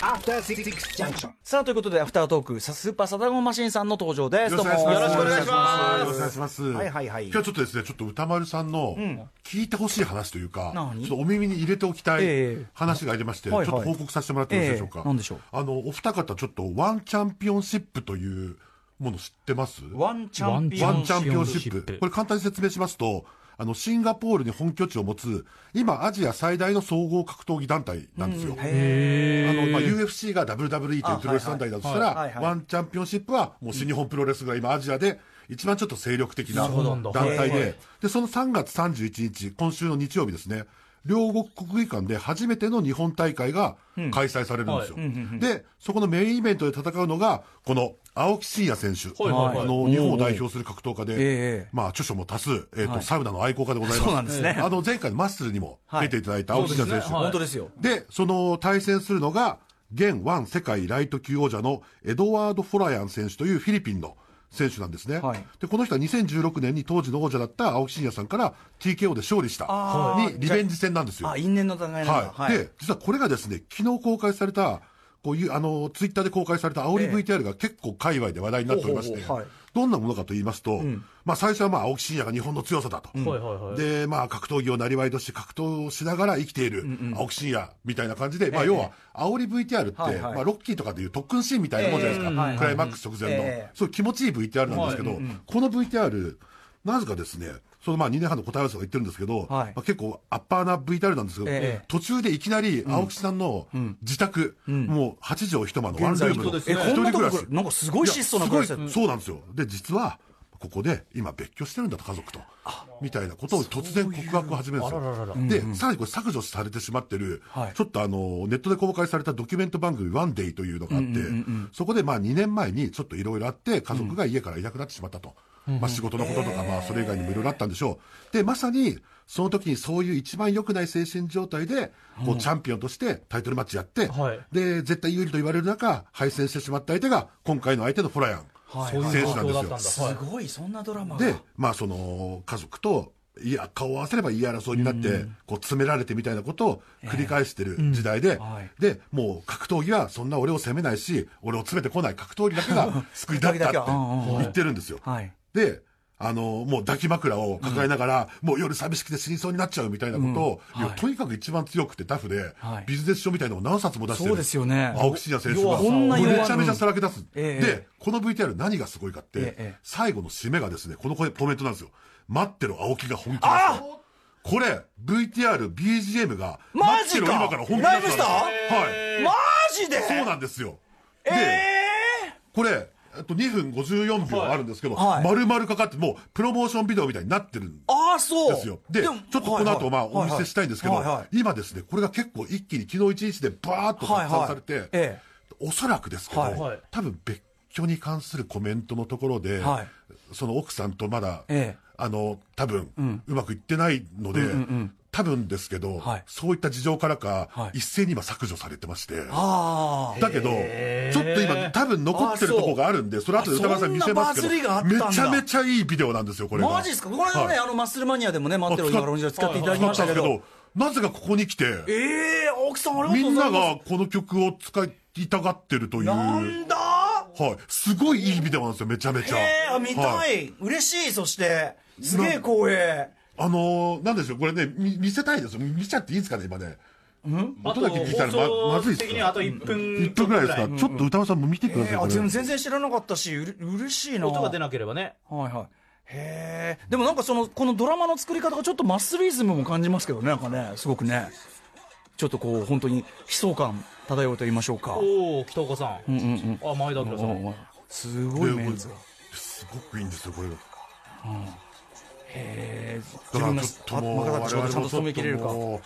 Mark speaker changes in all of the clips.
Speaker 1: After Six Junction.
Speaker 2: さあ、ということで、アフタートーク、さスーパーササダンゴマシンさんの登場です。
Speaker 3: よろしく
Speaker 2: どうも
Speaker 3: お願いします。
Speaker 2: よろしくお願いします。
Speaker 3: よろしくお願いします。
Speaker 2: はいはいはい
Speaker 3: 今日はちょっとですね、ちょっと宇多丸さんの聞いてほしい話というか、
Speaker 2: 何？
Speaker 3: ちょっとお耳に入れておきたい
Speaker 2: ええ
Speaker 3: 話がありまして、
Speaker 2: はいはい
Speaker 3: ちょっと報告させてもらってよろしいでしょうか？
Speaker 2: ええ何でしょう？
Speaker 3: あの、お二方ちょっと ONE Championship というもの知ってます？
Speaker 2: ワンチャンピオン
Speaker 3: ワンチャンピオンシッ
Speaker 4: チャンピオンシップ
Speaker 3: プ。これ簡単に説明しますと、あの、シンガポールに本拠地を持つ、今アジア最大の総合格闘技団体なんですよ。あの、まあ、UFC が WWE というプロレス団体だとした
Speaker 2: はいはい。
Speaker 3: ら、ワンチャンピオンシップはもう新日本プロレスが今アジアで一番ちょっと精力的な団体
Speaker 2: へ
Speaker 3: で、で、その3月31日、今週の日曜日ですね、両国国技館で初めての日本大会が開催されるんですよ。で、そこのメインイベントで戦うのが、この青木真也選手。
Speaker 4: はいはいはい。
Speaker 3: あの、日本を代表する格闘家で、
Speaker 2: ええ
Speaker 3: まあ、著書も多数、えっ、と、サウナの愛好家でございます。
Speaker 2: そうなんですね。
Speaker 3: あの、前回のマッスルにも出ていただいた青木真也選手。
Speaker 4: はい。
Speaker 2: 本当ですよ。
Speaker 3: で、その対戦するのが、現ワン世界ライト級王者のエドワード・フォラヤン選手というフィリピンの選手なんですね。
Speaker 2: はい
Speaker 3: で、この人は2016年に当時の王者だった青木真也さんから TKO で勝利したにリベンジ戦なんですよ。
Speaker 2: あ、因縁の疑いなんだ。
Speaker 3: はい。で、実はこれがですね、昨日公開された、こういう、あの、ツイッターで公開された煽り VTR が結構界隈で話題になっておりまして、どんなものかと言いますと、まあ最初はまあ青木真也が日本の強さだと。で、まあ格闘技をなりわいとして格闘をしながら生きている青木真也みたいな感じで、まあ要は、煽り VTR って、まあロッキーとかでいう特訓シーンみたいなもんじゃないですか。
Speaker 2: ええ。
Speaker 3: クライマックス直前の。
Speaker 2: ええ。
Speaker 3: そういう気持ちいい VTR なんですけど、この VTR、なぜかですね、そのまあ2年半の答え合わせが言ってるんですけど、
Speaker 2: はい。
Speaker 3: まあ、結構アッパーな VTR なんですけど、
Speaker 2: ええ。
Speaker 3: 途中でいきなり青木さんの自宅、もう8畳一間のワンルームの一
Speaker 2: こんなとこ
Speaker 3: 人暮らし。
Speaker 2: なんかすごい質素な暮ら
Speaker 3: そうなんですよ。で、実は、ここで今別居してるんだと家族と。みたいなことを突然告白を始めるんですよ。で、さらにこれ削除されてしまってる、
Speaker 2: はい。
Speaker 3: ちょっとあの、ネットで公開されたドキュメント番組ワンデイというのがあって、そこでまあ2年前にちょっといろいろあって、家族が家からいなくなってしまったと。まあ仕事のこととか、まあそれ以外にもいろいろあったんでしょう。で、まさに、その時にそういう一番良くない精神状態で、こうチャンピオンとしてタイトルマッチやって、
Speaker 4: はい。
Speaker 3: で、絶対有利と言われる中、敗戦してしまった相手が、今回の相手のフォラヤン
Speaker 4: そうい。う状
Speaker 3: 選手なんですよ。
Speaker 4: 況だったんだ。。
Speaker 2: す
Speaker 4: はい
Speaker 2: ごい、そんなドラマが。
Speaker 3: で、まあその、家族と、いや、顔を合わせれば言い争いになって、こう詰められてみたいなことを繰り返してる時代で、
Speaker 2: はい。
Speaker 3: で、もう格闘技はそんな俺を責めないし、俺を詰めてこない格闘技だけが 救いだったって言ってるんですよ。
Speaker 2: はい
Speaker 3: で、あの、もう抱き枕を抱えながら、もう夜寂しくて死にそうになっちゃうみたいなことを、いやとにかく一番強くてタフで、
Speaker 2: はい
Speaker 3: ビジネス書みたいなのを何冊も出してる。
Speaker 2: そうですよね
Speaker 3: 青木真也選手が。
Speaker 2: こんな
Speaker 3: めちゃめちゃさらけ出す。
Speaker 2: ええ
Speaker 3: で、この VTR 何がすごいかって、
Speaker 2: ええ
Speaker 3: 最後の締めがですね、このコメントなんですよ。待ってろ、青木が本気ですと。これ、VTR、BGM が、待ってろ、今から本気
Speaker 2: ライブした？
Speaker 3: はい。
Speaker 2: マジで？
Speaker 3: そうなんですよ。で、
Speaker 2: え
Speaker 3: これ、えっと、2分54秒あるんですけど、
Speaker 2: はい。
Speaker 3: 丸々かかって、もう、プロモーションビデオみたいになってるん
Speaker 2: ー、ああ、そう。
Speaker 3: ですよ。で、ちょ
Speaker 2: も
Speaker 3: っとこの後、まあ、お見せしたいんですけど
Speaker 2: はいはい、
Speaker 3: 今ですね、これが結構一気に昨日一日でバーッと拡散されて、
Speaker 2: はいはいえ。
Speaker 3: おそらくですけど、
Speaker 2: はい。
Speaker 4: はい。
Speaker 3: 多分別居に関するコメントのところで、
Speaker 2: はい。
Speaker 3: その奥さんとまだ、
Speaker 2: ええ。
Speaker 3: あの、多分、うまくいってないので、多分ですけど、
Speaker 2: はい
Speaker 3: そういった事情からか、
Speaker 2: はい
Speaker 3: 一斉に今削除されてまして、
Speaker 2: ああ。
Speaker 3: だけど、ちょっと今、多分残ってるとこがあるんで、それ後で歌川さん見せますけど、めちゃめちゃいいビデオなんですよ、これが。
Speaker 2: マジですか？これね、
Speaker 3: はい
Speaker 2: あの、マッスルマニアでもね、待ってろ、今ロンジャー使っていただきましたけど。
Speaker 3: なぜかここに来て、
Speaker 2: ええ青木さんありが
Speaker 3: み
Speaker 2: とうんござます。
Speaker 3: ないがこの曲を使いたがってるという。
Speaker 2: なんだ？
Speaker 3: はい。すごいいいビデオなんですよ、めちゃめちゃ。
Speaker 2: ええあ、見た。
Speaker 3: はい
Speaker 2: 嬉しい、そして。すげえ光栄。
Speaker 3: あのー、なんでしょう、これね、見見せたいですよ。見ちゃっていいですかね、今ね。
Speaker 4: あと
Speaker 3: 音だけ聞いたらままずいっすか
Speaker 4: 的にはあと1分
Speaker 3: 1分ぐらいですか、ちょっと歌尾さんも見てください。
Speaker 2: ええあ全全然知らなかったし、うれ嬉しいな。
Speaker 4: 音が出なければね
Speaker 2: はいはい。へえ。でもなんかその、このドラマの作り方がちょっとマッスルイズムも感じますけどね、なんかね、すごくね。ちょっとこう、本当に悲壮感漂うと言いましょうか。
Speaker 4: おお北岡さん、
Speaker 2: うんうん
Speaker 4: あ前田明さん、
Speaker 2: うん。すごいメンズが。
Speaker 3: すごくいいんですよ、これが。
Speaker 2: へえ。自分が任せた仕事ちゃんと
Speaker 3: 我々も
Speaker 2: 務めきれるか。
Speaker 3: 本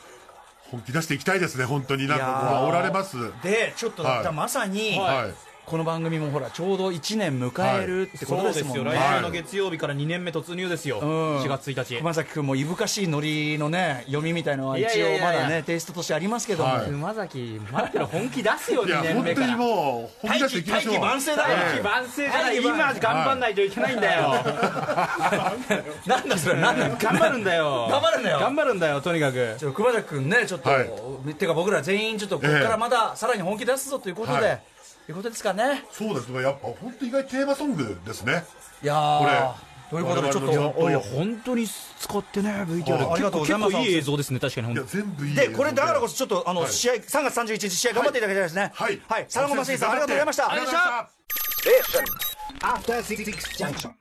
Speaker 3: 気出していきたいですね、本当に。なんかう、煽られます。
Speaker 2: で、ちょっとまさに、
Speaker 3: はい。
Speaker 2: この番組もほらちょうど1年迎えるってことですもんね、
Speaker 4: そうですよ。来週の月曜日から2年目突入ですよ、
Speaker 2: ん。
Speaker 4: 4月1日。
Speaker 2: 熊崎君もいぶかしいノリのね読みみたいのはい一応まだねテイストとしてありますけども、
Speaker 3: はい。
Speaker 4: 熊崎待ってろ本気出すよ
Speaker 3: いや
Speaker 4: 2年
Speaker 3: 本当に
Speaker 4: 目から
Speaker 3: もう本気出していきましょう
Speaker 2: 大器晩成だよ。
Speaker 4: 大器晩成じゃない。今頑張んないといけないんだよ。
Speaker 2: なんだそれなんだ。
Speaker 4: 頑張るんだよ。
Speaker 2: 頑張るんだよ。
Speaker 4: 頑張るんだよとにかく。
Speaker 2: ちょ熊崎君ねちょっと、
Speaker 3: はい。
Speaker 2: てか僕ら全員ちょっとここからまださらに本気出すぞということで、
Speaker 3: はい
Speaker 2: いうことですかね。
Speaker 3: そうですね。やっぱ本当意外テーマソングですね。
Speaker 2: いやーということでちょっと
Speaker 4: いや本当に使ってね VTR
Speaker 2: あありがとうございます。
Speaker 4: 結構いい映像ですね確かに。
Speaker 3: 全部いい
Speaker 2: で。これだからこそ
Speaker 3: そ
Speaker 2: ちょっとあの、
Speaker 3: はい。
Speaker 2: 試合3月31日試合頑張っていただきたいですね。
Speaker 3: はい。
Speaker 2: はい。佐野真澄さんありがとうございました。
Speaker 3: ありがとうございました。
Speaker 1: After Six Junction.